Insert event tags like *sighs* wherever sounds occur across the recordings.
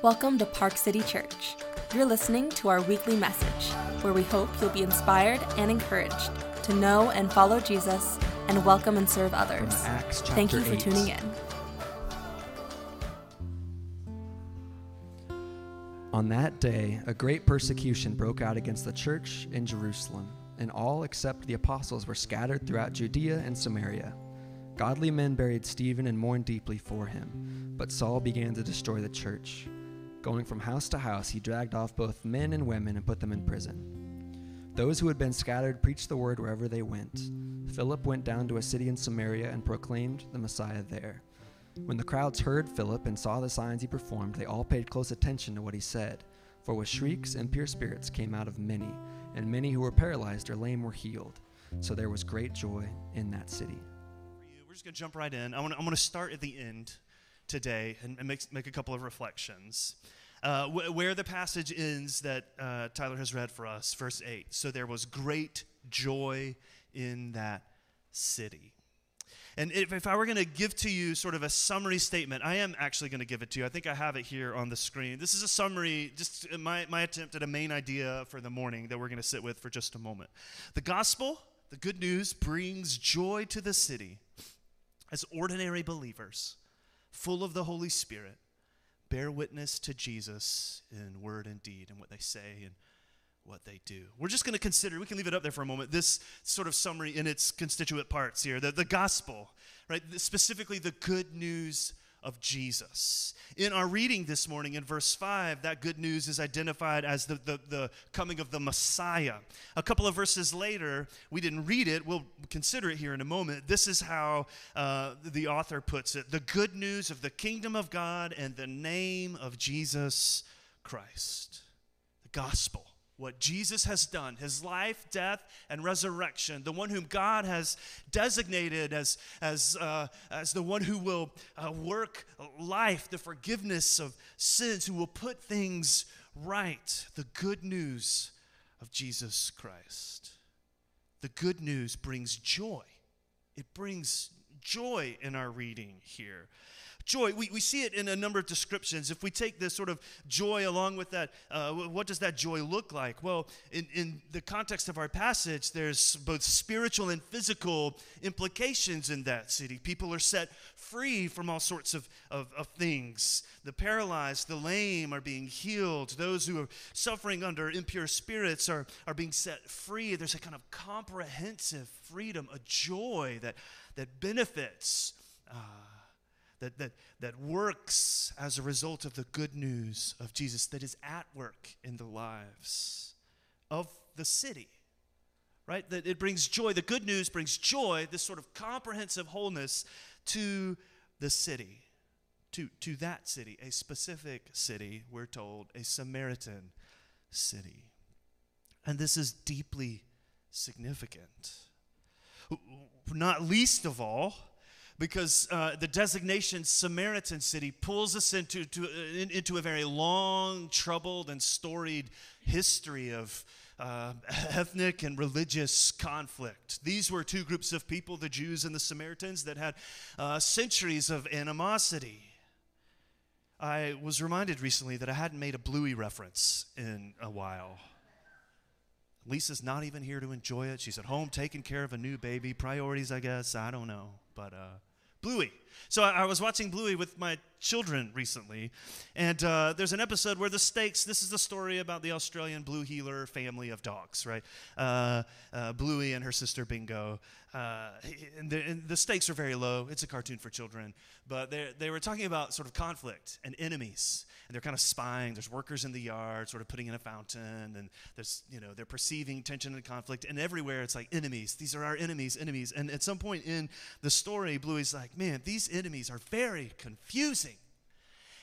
Welcome to Park City Church. You're listening to our weekly message, where we hope you'll be inspired and encouraged to know and follow Jesus and welcome and serve others. Thank you for 8. tuning in. On that day, a great persecution broke out against the church in Jerusalem, and all except the apostles were scattered throughout Judea and Samaria. Godly men buried Stephen and mourned deeply for him, but Saul began to destroy the church. Going from house to house, he dragged off both men and women and put them in prison. Those who had been scattered preached the word wherever they went. Philip went down to a city in Samaria and proclaimed the Messiah there. When the crowds heard Philip and saw the signs he performed, they all paid close attention to what he said. For with shrieks, impure spirits came out of many, and many who were paralyzed or lame were healed. So there was great joy in that city. We're just going to jump right in. I want to, I want to start at the end today and, and make, make a couple of reflections. Uh, wh- where the passage ends that uh, Tyler has read for us, verse 8. So there was great joy in that city. And if, if I were going to give to you sort of a summary statement, I am actually going to give it to you. I think I have it here on the screen. This is a summary, just my, my attempt at a main idea for the morning that we're going to sit with for just a moment. The gospel, the good news, brings joy to the city as ordinary believers, full of the Holy Spirit, bear witness to Jesus in word and deed and what they say and what they do. We're just going to consider, we can leave it up there for a moment, this sort of summary in its constituent parts here the, the gospel, right? Specifically, the good news of Jesus. In our reading this morning in verse 5, that good news is identified as the, the, the coming of the Messiah. A couple of verses later, we didn't read it, we'll consider it here in a moment. This is how uh, the author puts it the good news of the kingdom of God and the name of Jesus Christ. The gospel what Jesus has done, his life, death, and resurrection, the one whom God has designated as, as, uh, as the one who will uh, work life, the forgiveness of sins, who will put things right, the good news of Jesus Christ. The good news brings joy. It brings joy in our reading here joy. We, we see it in a number of descriptions. If we take this sort of joy along with that uh, what does that joy look like? Well in, in the context of our passage there's both spiritual and physical implications in that city. People are set free from all sorts of, of, of things. The paralyzed the lame are being healed. Those who are suffering under impure spirits are, are being set free. There's a kind of comprehensive freedom a joy that that benefits uh, that, that, that works as a result of the good news of Jesus, that is at work in the lives of the city, right? That it brings joy. The good news brings joy, this sort of comprehensive wholeness to the city, to, to that city, a specific city, we're told, a Samaritan city. And this is deeply significant. Not least of all, because uh, the designation Samaritan city pulls us into, to, uh, in, into a very long, troubled, and storied history of uh, *laughs* ethnic and religious conflict. These were two groups of people, the Jews and the Samaritans, that had uh, centuries of animosity. I was reminded recently that I hadn't made a Bluey reference in a while. Lisa's not even here to enjoy it. She's at home taking care of a new baby. Priorities, I guess. I don't know. But uh, Bluey. So I, I was watching Bluey with my children recently, and uh, there's an episode where the stakes. This is the story about the Australian blue heeler family of dogs, right? Uh, uh, Bluey and her sister Bingo. Uh, and, the, and the stakes are very low. It's a cartoon for children, but they were talking about sort of conflict and enemies, and they're kind of spying. There's workers in the yard, sort of putting in a fountain, and there's you know they're perceiving tension and conflict, and everywhere it's like enemies. These are our enemies, enemies. And at some point in the story, Bluey's like, man, these enemies are very confusing.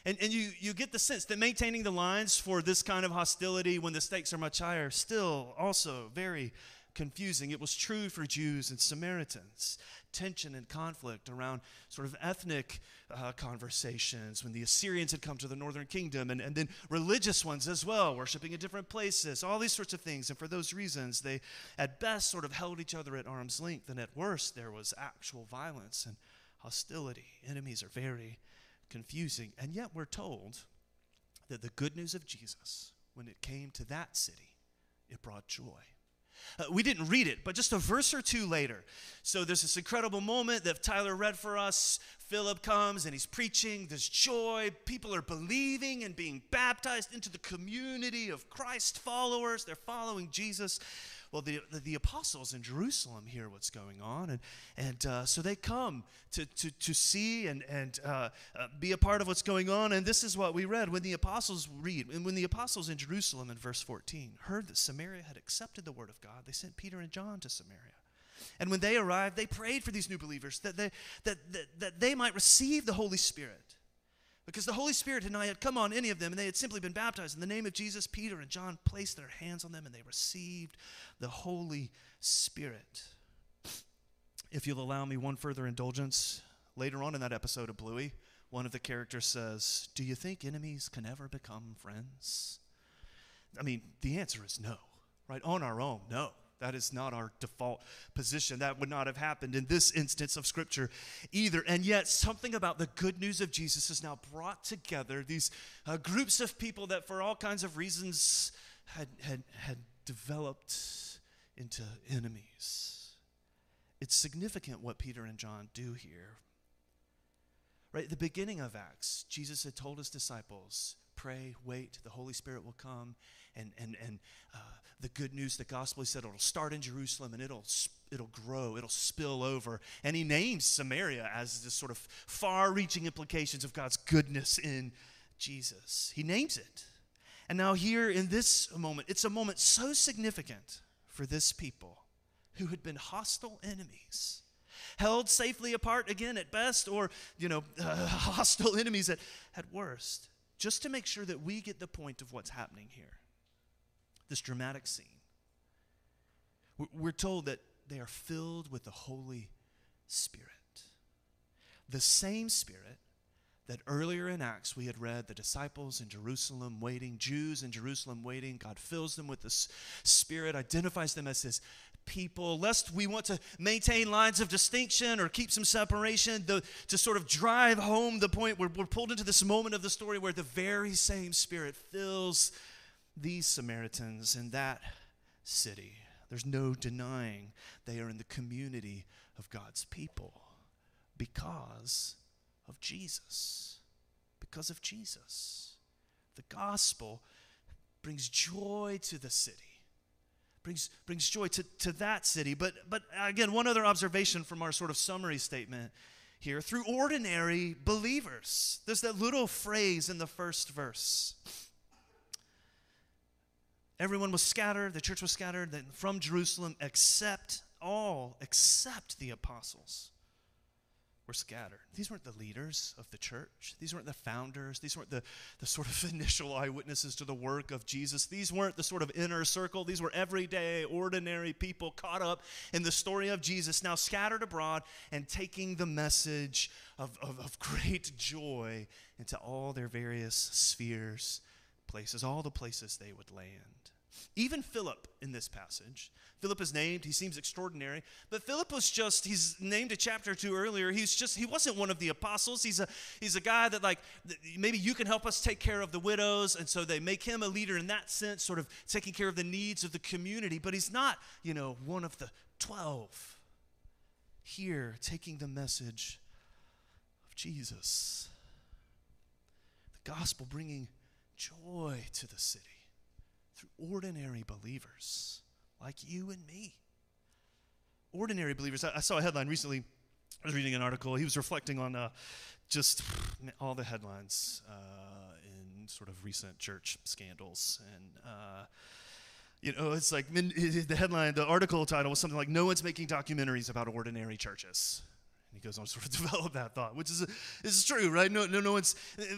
And, and you, you get the sense that maintaining the lines for this kind of hostility when the stakes are much higher still also very confusing. It was true for Jews and Samaritans. Tension and conflict around sort of ethnic uh, conversations when the Assyrians had come to the northern kingdom, and, and then religious ones as well, worshiping in different places, all these sorts of things. And for those reasons, they at best sort of held each other at arm's length, and at worst, there was actual violence and hostility. Enemies are very confusing. And yet, we're told that the good news of Jesus, when it came to that city, it brought joy. Uh, we didn't read it, but just a verse or two later. So there's this incredible moment that Tyler read for us. Philip comes and he's preaching. There's joy. People are believing and being baptized into the community of Christ followers. They're following Jesus. Well, the, the, the apostles in Jerusalem hear what's going on, and, and uh, so they come to, to, to see and, and uh, uh, be a part of what's going on. And this is what we read when the apostles read, and when the apostles in Jerusalem in verse 14 heard that Samaria had accepted the word of God, they sent Peter and John to Samaria. And when they arrived, they prayed for these new believers that they, that, that, that they might receive the Holy Spirit because the Holy Spirit had not yet come on any of them, and they had simply been baptized. In the name of Jesus, Peter and John placed their hands on them, and they received the Holy Spirit. If you'll allow me one further indulgence, later on in that episode of Bluey, one of the characters says, Do you think enemies can ever become friends? I mean, the answer is no, right? On our own, no. That is not our default position. That would not have happened in this instance of Scripture either. And yet, something about the good news of Jesus has now brought together these uh, groups of people that, for all kinds of reasons, had, had, had developed into enemies. It's significant what Peter and John do here. Right at the beginning of Acts, Jesus had told his disciples, pray, wait, the Holy Spirit will come and, and, and uh, the good news, the gospel. He said it'll start in Jerusalem and it'll, it'll grow, it'll spill over. And he names Samaria as this sort of far reaching implications of God's goodness in Jesus. He names it. And now, here in this moment, it's a moment so significant for this people who had been hostile enemies held safely apart again at best or you know uh, *laughs* hostile enemies at, at worst just to make sure that we get the point of what's happening here this dramatic scene. We're told that they are filled with the Holy Spirit. The same Spirit that earlier in Acts we had read the disciples in Jerusalem waiting, Jews in Jerusalem waiting. God fills them with the Spirit, identifies them as His people, lest we want to maintain lines of distinction or keep some separation, the, to sort of drive home the point we're pulled into this moment of the story where the very same Spirit fills these Samaritans in that city. There's no denying they are in the community of God's people because of Jesus. Because of Jesus. The gospel brings joy to the city. Brings, brings joy to, to that city. But, but again, one other observation from our sort of summary statement here through ordinary believers. There's that little phrase in the first verse Everyone was scattered, the church was scattered from Jerusalem, except all, except the apostles were scattered. These weren't the leaders of the church. These weren't the founders. These weren't the, the sort of *laughs* initial eyewitnesses to the work of Jesus. These weren't the sort of inner circle. These were everyday, ordinary people caught up in the story of Jesus, now scattered abroad and taking the message of, of, of *laughs* great joy into all their various spheres, places, all the places they would land. Even Philip in this passage, Philip is named, he seems extraordinary, but Philip was just, he's named a chapter or two earlier. He's just, he wasn't one of the apostles. He's a, he's a guy that, like, maybe you can help us take care of the widows. And so they make him a leader in that sense, sort of taking care of the needs of the community. But he's not, you know, one of the 12 here taking the message of Jesus. The gospel bringing joy to the city through ordinary believers like you and me. Ordinary believers. I, I saw a headline recently. I was reading an article. He was reflecting on uh, just all the headlines uh, in sort of recent church scandals. And, uh, you know, it's like the headline, the article title was something like, No one's making documentaries about ordinary churches. He goes on to *laughs* sort of develop that thought, which is, is true, right? No, no, no one's,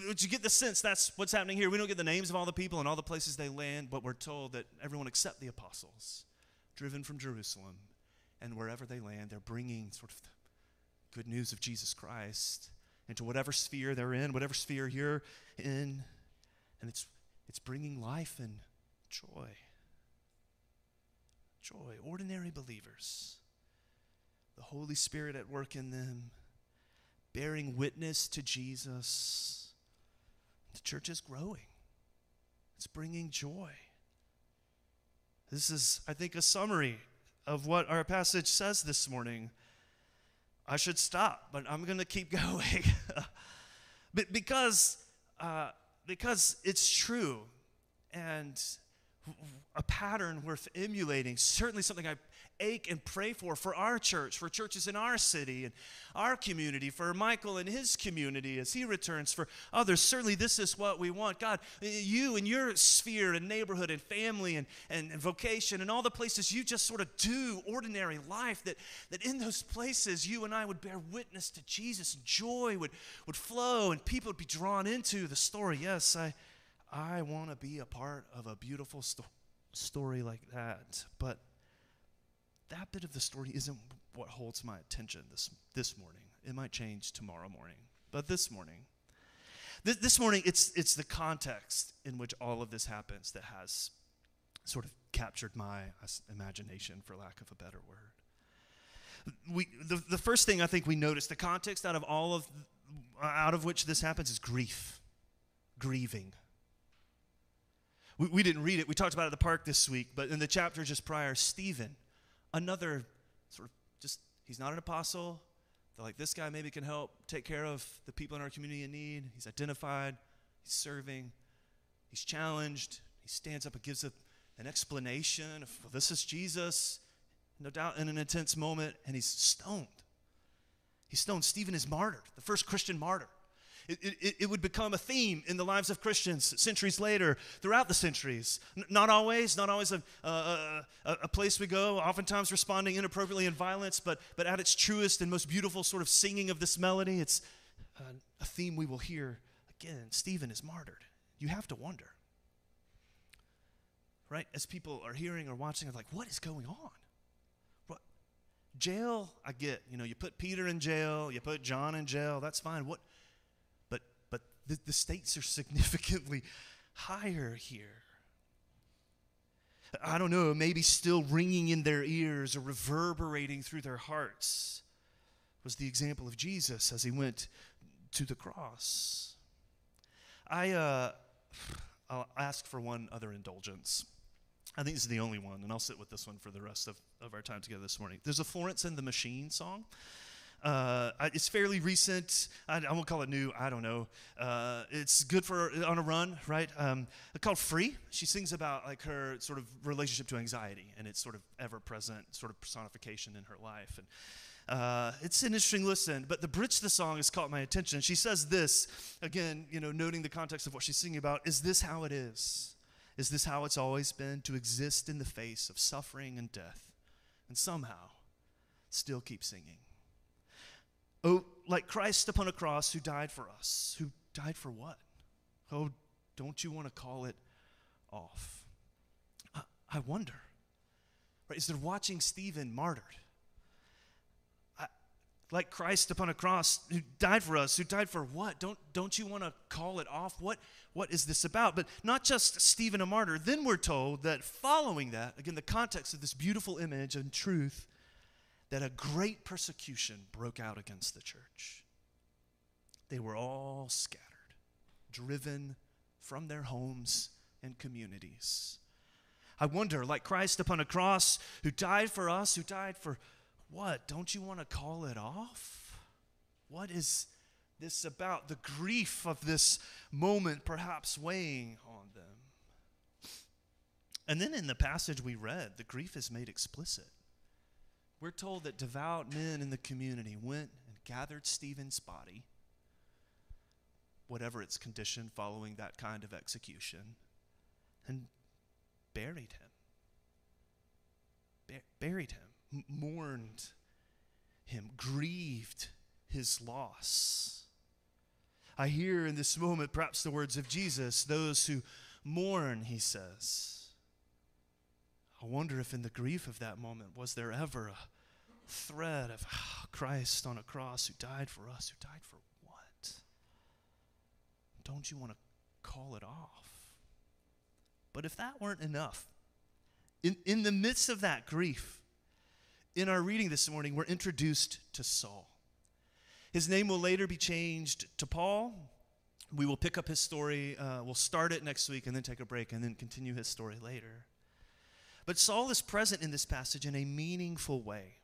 but you get the sense that's what's happening here. We don't get the names of all the people and all the places they land, but we're told that everyone except the apostles, driven from Jerusalem, and wherever they land, they're bringing sort of the good news of Jesus Christ into whatever sphere they're in, whatever sphere you're in, and it's, it's bringing life and joy. Joy, ordinary believers the Holy Spirit at work in them, bearing witness to Jesus. The church is growing. it's bringing joy. This is, I think, a summary of what our passage says this morning. I should stop, but I'm *laughs* going to keep going. but because, uh, because it's true and a pattern worth emulating, certainly something I ache and pray for for our church, for churches in our city and our community, for Michael and his community as he returns, for others. Certainly, this is what we want. God, you and your sphere and neighborhood and family and, and, and vocation and all the places you just sort of do ordinary life, that, that in those places you and I would bear witness to Jesus joy would, would flow and people would be drawn into the story. Yes, I, I want to be a part of a beautiful sto- story like that. But that bit of the story isn't what holds my attention this, this morning. It might change tomorrow morning. But this morning, this, this morning, it's, it's the context in which all of this happens that has sort of captured my imagination, for lack of a better word. We, the, the first thing I think we notice, the context out of all of, out of which this happens is grief, grieving. We, we didn't read it. We talked about it at the park this week, but in the chapter just prior, Stephen another sort of just, he's not an apostle. They're like, this guy maybe can help take care of the people in our community in need. He's identified, he's serving, he's challenged, he stands up and gives a, an explanation of, well, this is Jesus, no doubt in an intense moment, and he's stoned. He's stoned. Stephen is martyred, the first Christian martyr. It, it, it, would become a theme in the lives of Christians centuries later, throughout the centuries. N- not always, not always a, a, a, place we go, oftentimes responding inappropriately in violence, but, but at its truest and most beautiful sort of singing of this melody, it's uh, a theme we will hear again. Stephen is martyred. You have to wonder. Right? As people are hearing or watching, they're like, what is going on? What? Jail, I get. You know, you put Peter in jail, you put John in jail, that's fine. What? The, the stakes are significantly *laughs* higher here. I don't know, maybe still ringing in their ears or reverberating through their hearts was the example of Jesus as he went to the cross. I, uh, *sighs* I'll ask for one other indulgence. I think this is the only one, and I'll sit with this one for the rest of, of our time together this morning. There's a Florence and the Machine song. Uh, it's fairly recent. I, I, won't call it new. I don't know. Uh, it's good for on a run, right? Um, called "Free." She sings about like her sort of relationship to anxiety and its sort of ever-present sort of personification in her life. And uh, it's an interesting listen. But the bridge to the song has caught my attention. She says this again, you know, noting the context of what she's singing about. Is this how it is? Is this how it's always been to exist in the face of suffering and death, and somehow still keep singing? Oh, like Christ upon a cross who died for us. Who died for what? Oh, don't you want to call it off? I, I wonder. Right? Is there watching Stephen martyred? I, like Christ upon a cross who died for us, who died for what? Don't, don't you want to call it off? What, what is this about? But not just Stephen a martyr. Then we're told that following that, again, the context of this beautiful image and truth, that a great persecution broke out against the church. They were all scattered, driven from their homes and communities. I wonder, like Christ upon a cross, who died for us, who died for what? Don't you want to call it off? What is this about? The grief of this moment perhaps weighing on them. And then in the passage we read, the grief is made explicit. We're told that devout men in the community went and gathered Stephen's body, whatever its condition following that kind of execution, and buried him. Ba- buried him, mourned him, grieved his loss. I hear in this moment perhaps the words of Jesus those who mourn, he says I wonder if in the grief of that moment, was there ever a thread of oh, Christ on a cross who died for us, who died for what? Don't you want to call it off? But if that weren't enough, in, in the midst of that grief, in our reading this morning, we're introduced to Saul. His name will later be changed to Paul, We will pick up his story. Uh, we'll start it next week and then take a break and then continue his story later. But Saul is present in this passage in a meaningful way.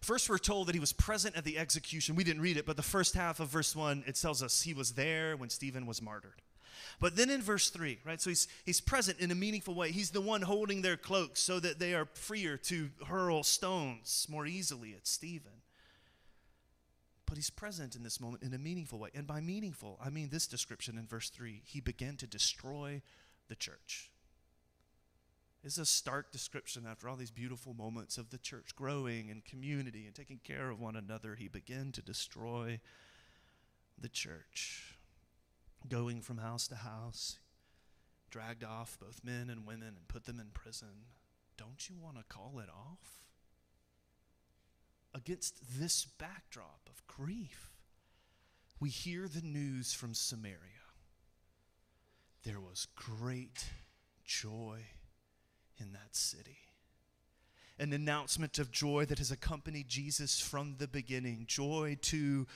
First, we're told that he was present at the execution. We didn't read it, but the first half of verse 1, it tells us he was there when Stephen was martyred. But then in verse 3, right, so he's, he's present in a meaningful way. He's the one holding their cloaks so that they are freer to hurl stones more easily at Stephen. But he's present in this moment in a meaningful way. And by meaningful, I mean this description in verse 3 he began to destroy the church. It's a stark description after all these beautiful moments of the church growing and community and taking care of one another. He began to destroy the church, going from house to house, dragged off both men and women and put them in prison. Don't you want to call it off? Against this backdrop of grief, we hear the news from Samaria. There was great joy in that city. An announcement of joy that has accompanied Jesus from the beginning, joy to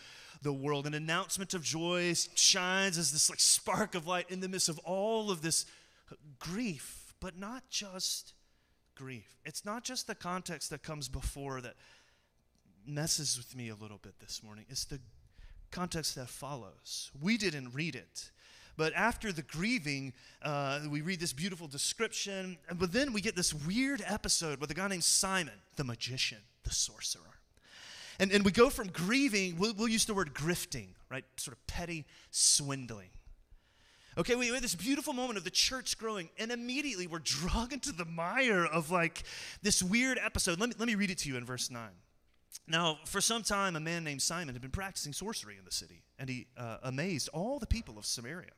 the world. An announcement of joy shines as this like spark of light in the midst of all of this grief, but not just grief. It's not just the context that comes before that messes with me a little bit this morning. It's the context that follows. We didn't read it. But after the grieving, uh, we read this beautiful description. But then we get this weird episode with a guy named Simon, the magician, the sorcerer. And, and we go from grieving, we'll, we'll use the word grifting, right? Sort of petty swindling. Okay, we have this beautiful moment of the church growing, and immediately we're dragged into the mire of like this weird episode. Let me, let me read it to you in verse 9. Now, for some time, a man named Simon had been practicing sorcery in the city, and he uh, amazed all the people of Samaria.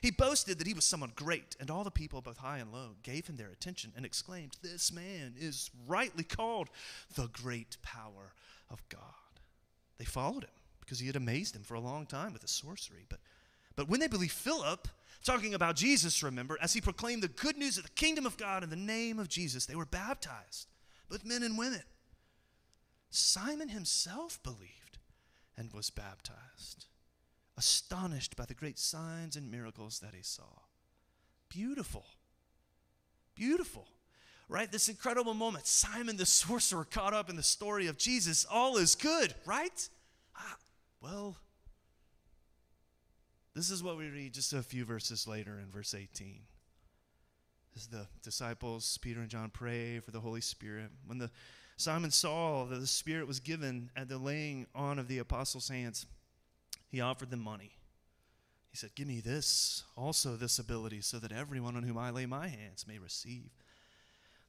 He boasted that he was someone great, and all the people, both high and low, gave him their attention and exclaimed, This man is rightly called the great power of God. They followed him because he had amazed them for a long time with his sorcery. But, but when they believed Philip, talking about Jesus, remember, as he proclaimed the good news of the kingdom of God in the name of Jesus, they were baptized, both men and women. Simon himself believed and was baptized astonished by the great signs and miracles that he saw. Beautiful. Beautiful. Right? This incredible moment. Simon the sorcerer caught up in the story of Jesus. All is good, right? Ah, well, this is what we read just a few verses later in verse 18. As the disciples, Peter and John, pray for the Holy Spirit. When the Simon saw that the Spirit was given at the laying on of the apostles' hands, he offered them money. He said, Give me this, also this ability, so that everyone on whom I lay my hands may receive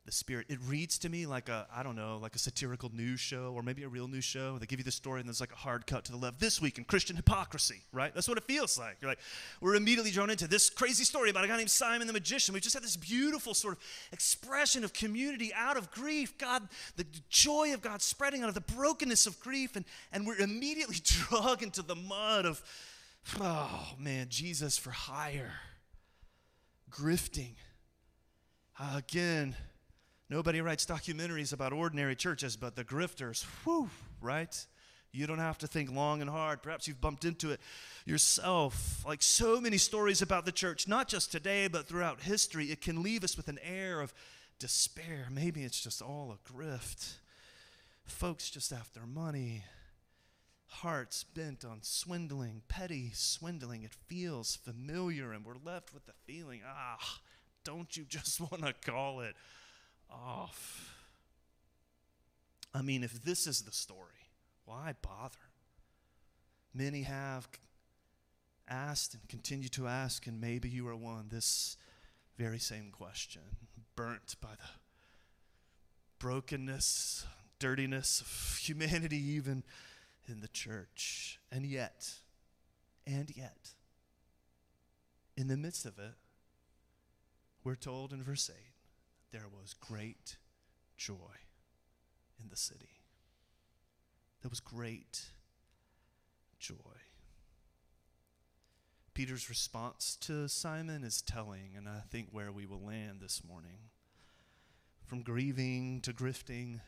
the Spirit. It reads to me like a, I don't know, like a satirical news show or maybe a real news show. They give you the story and there's like a hard cut to the left. This week in Christian hypocrisy, right? That's what it feels like. You're like, we're immediately drawn into this crazy story about a guy named Simon the magician. We've just had this beautiful sort of expression of community out of grief. God, the joy of God spreading out of the brokenness of grief. And, and we're immediately *laughs* dragged into the mud of, oh man, Jesus for hire, grifting. Uh, again, Nobody writes documentaries about ordinary churches, but the grifters, whew, right? You don't have to think long and hard. Perhaps you've bumped into it yourself. Like so many stories about the church, not just today, but throughout history, it can leave us with an air of despair. Maybe it's just all a grift. Folks just after money, hearts bent on swindling, petty swindling. It feels familiar, and we're left with the feeling ah, don't you just *laughs* want to call it off. I mean, if this is the story, why bother? Many have asked and continue to ask, and maybe you are one, this very same question, burnt by the brokenness, dirtiness of humanity, even in the church. And yet, and yet, in the midst of it, we're told in verse 8 there was great joy in the city. There was great joy. Peter's response to Simon is telling, and I think where we will land this morning. From grieving to grifting,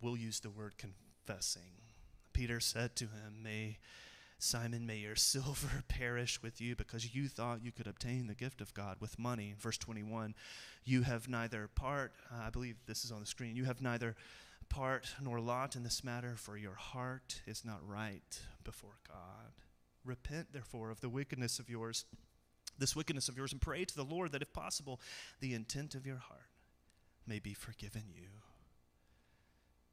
we'll use the word confessing. Peter said to him, May Simon, may your *laughs* silver perish with you because you thought you could obtain the gift of God with money. Verse 21, you have neither part, uh, I believe this is on the screen, you have neither part nor lot in this matter, for your heart is not right before God. Repent, therefore, of the wickedness of yours, this wickedness of yours, and pray to the Lord that, if possible, the intent of your heart may be forgiven you.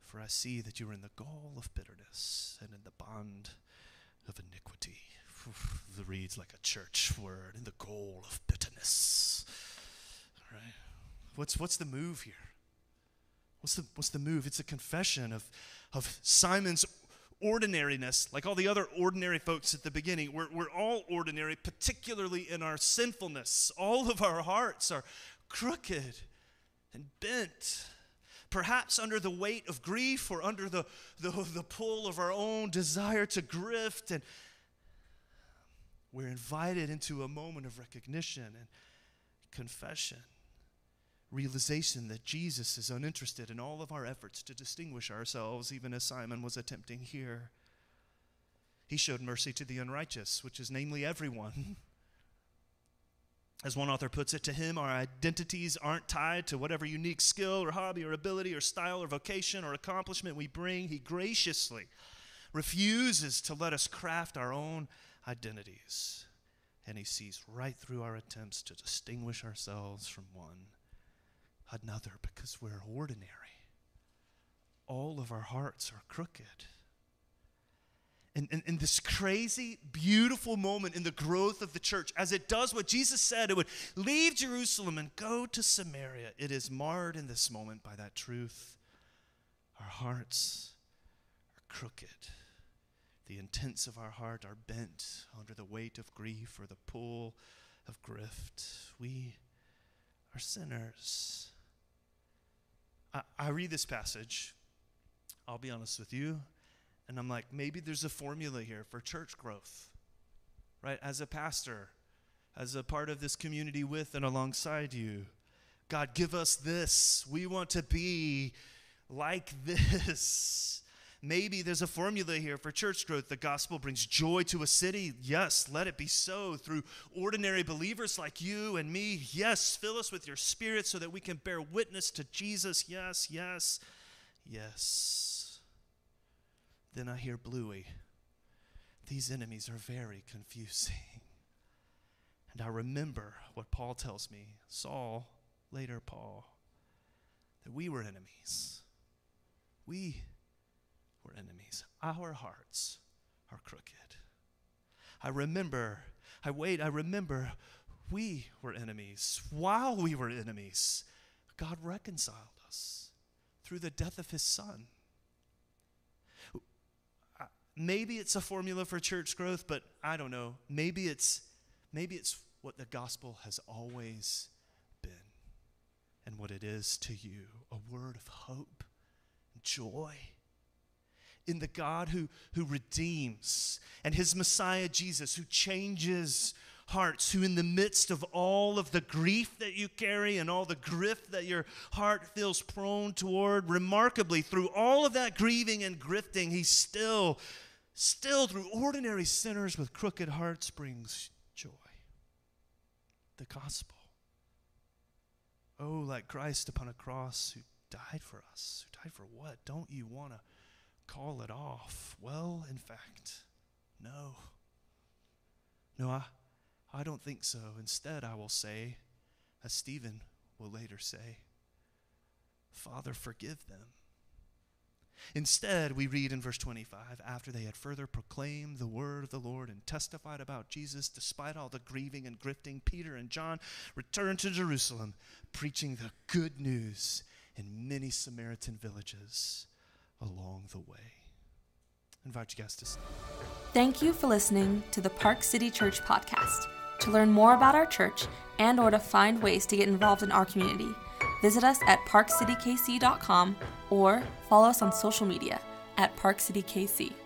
For I see that you are in the gall of bitterness and in the bond of iniquity. It reads like a church word, in the goal of bitterness. All right. What's, what's the move here? What's the, what's the move? It's a confession of, of Simon's ordinariness, like all the other ordinary folks at the beginning. We're, we're all ordinary, particularly in our sinfulness. All of our hearts are crooked and bent perhaps under the weight of grief or under the, the, the pull of our own desire to grift. And we're invited into a moment of recognition and confession, realization that Jesus is uninterested in all of our efforts to distinguish ourselves, even as Simon was attempting here. He showed mercy to the unrighteous, which is namely everyone. *laughs* As one author puts it, to him, our identities aren't tied to whatever unique skill or hobby or ability or style or vocation or accomplishment we bring. He graciously refuses to let us craft our own identities. And he sees right through our attempts to distinguish ourselves from one another because we're ordinary. All of our hearts are crooked in, in, in, this crazy, beautiful moment in the growth of the church, as it does what Jesus said, it would leave Jerusalem and go to Samaria. It is marred in this moment by that truth. Our hearts are crooked. The intents of our heart are bent under the weight of grief or the pull of grift. We are sinners. I, I read this passage. I'll be honest with you. And I'm like, maybe there's a formula here for church growth, right? As a pastor, as a part of this community with and alongside you. God, give us this. We want to be like *laughs* this. Maybe there's a formula here for church growth. The gospel brings joy to a city. Yes, let it be so through ordinary believers like you and me. Yes, fill us with your spirit so that we can bear witness to Jesus. Yes, yes, yes. Then I hear Bluey. These enemies are very confusing. *laughs* And I remember what Paul tells me, Saul, later Paul, that we were enemies. We were enemies. Our hearts are crooked. I remember, I wait, I remember we were enemies. While we were enemies, God reconciled us through the death of his son maybe it's a formula for church growth, but I don't know. Maybe it's maybe it's what the gospel has always been and what it is to you, a word of hope, and joy in the God who, who redeems and his Messiah Jesus who changes hearts, who, in the midst of all of the grief that you carry and all the grift that your heart feels prone toward, remarkably, through all of that grieving and grifting, he still still through ordinary sinners with crooked hearts brings joy. The gospel. Oh, like Christ upon a cross who died for us. Who died for what? Don't you want to call it off? Well, in fact, no. No, I, I don't think so. Instead, I will say, as Stephen will later say, Father, forgive them Instead, we read in verse 25 after they had further proclaimed the word of the Lord and testified about Jesus, despite all the grieving and grifting, Peter and John returned to Jerusalem, preaching the good news in many Samaritan villages along the way. I invite you guys to. Thank you for listening to the Park City Church podcast. To learn more about our church and or to find ways to get involved in our community, Visit us at parkcitykc.com or follow us on social media at parkcitykc.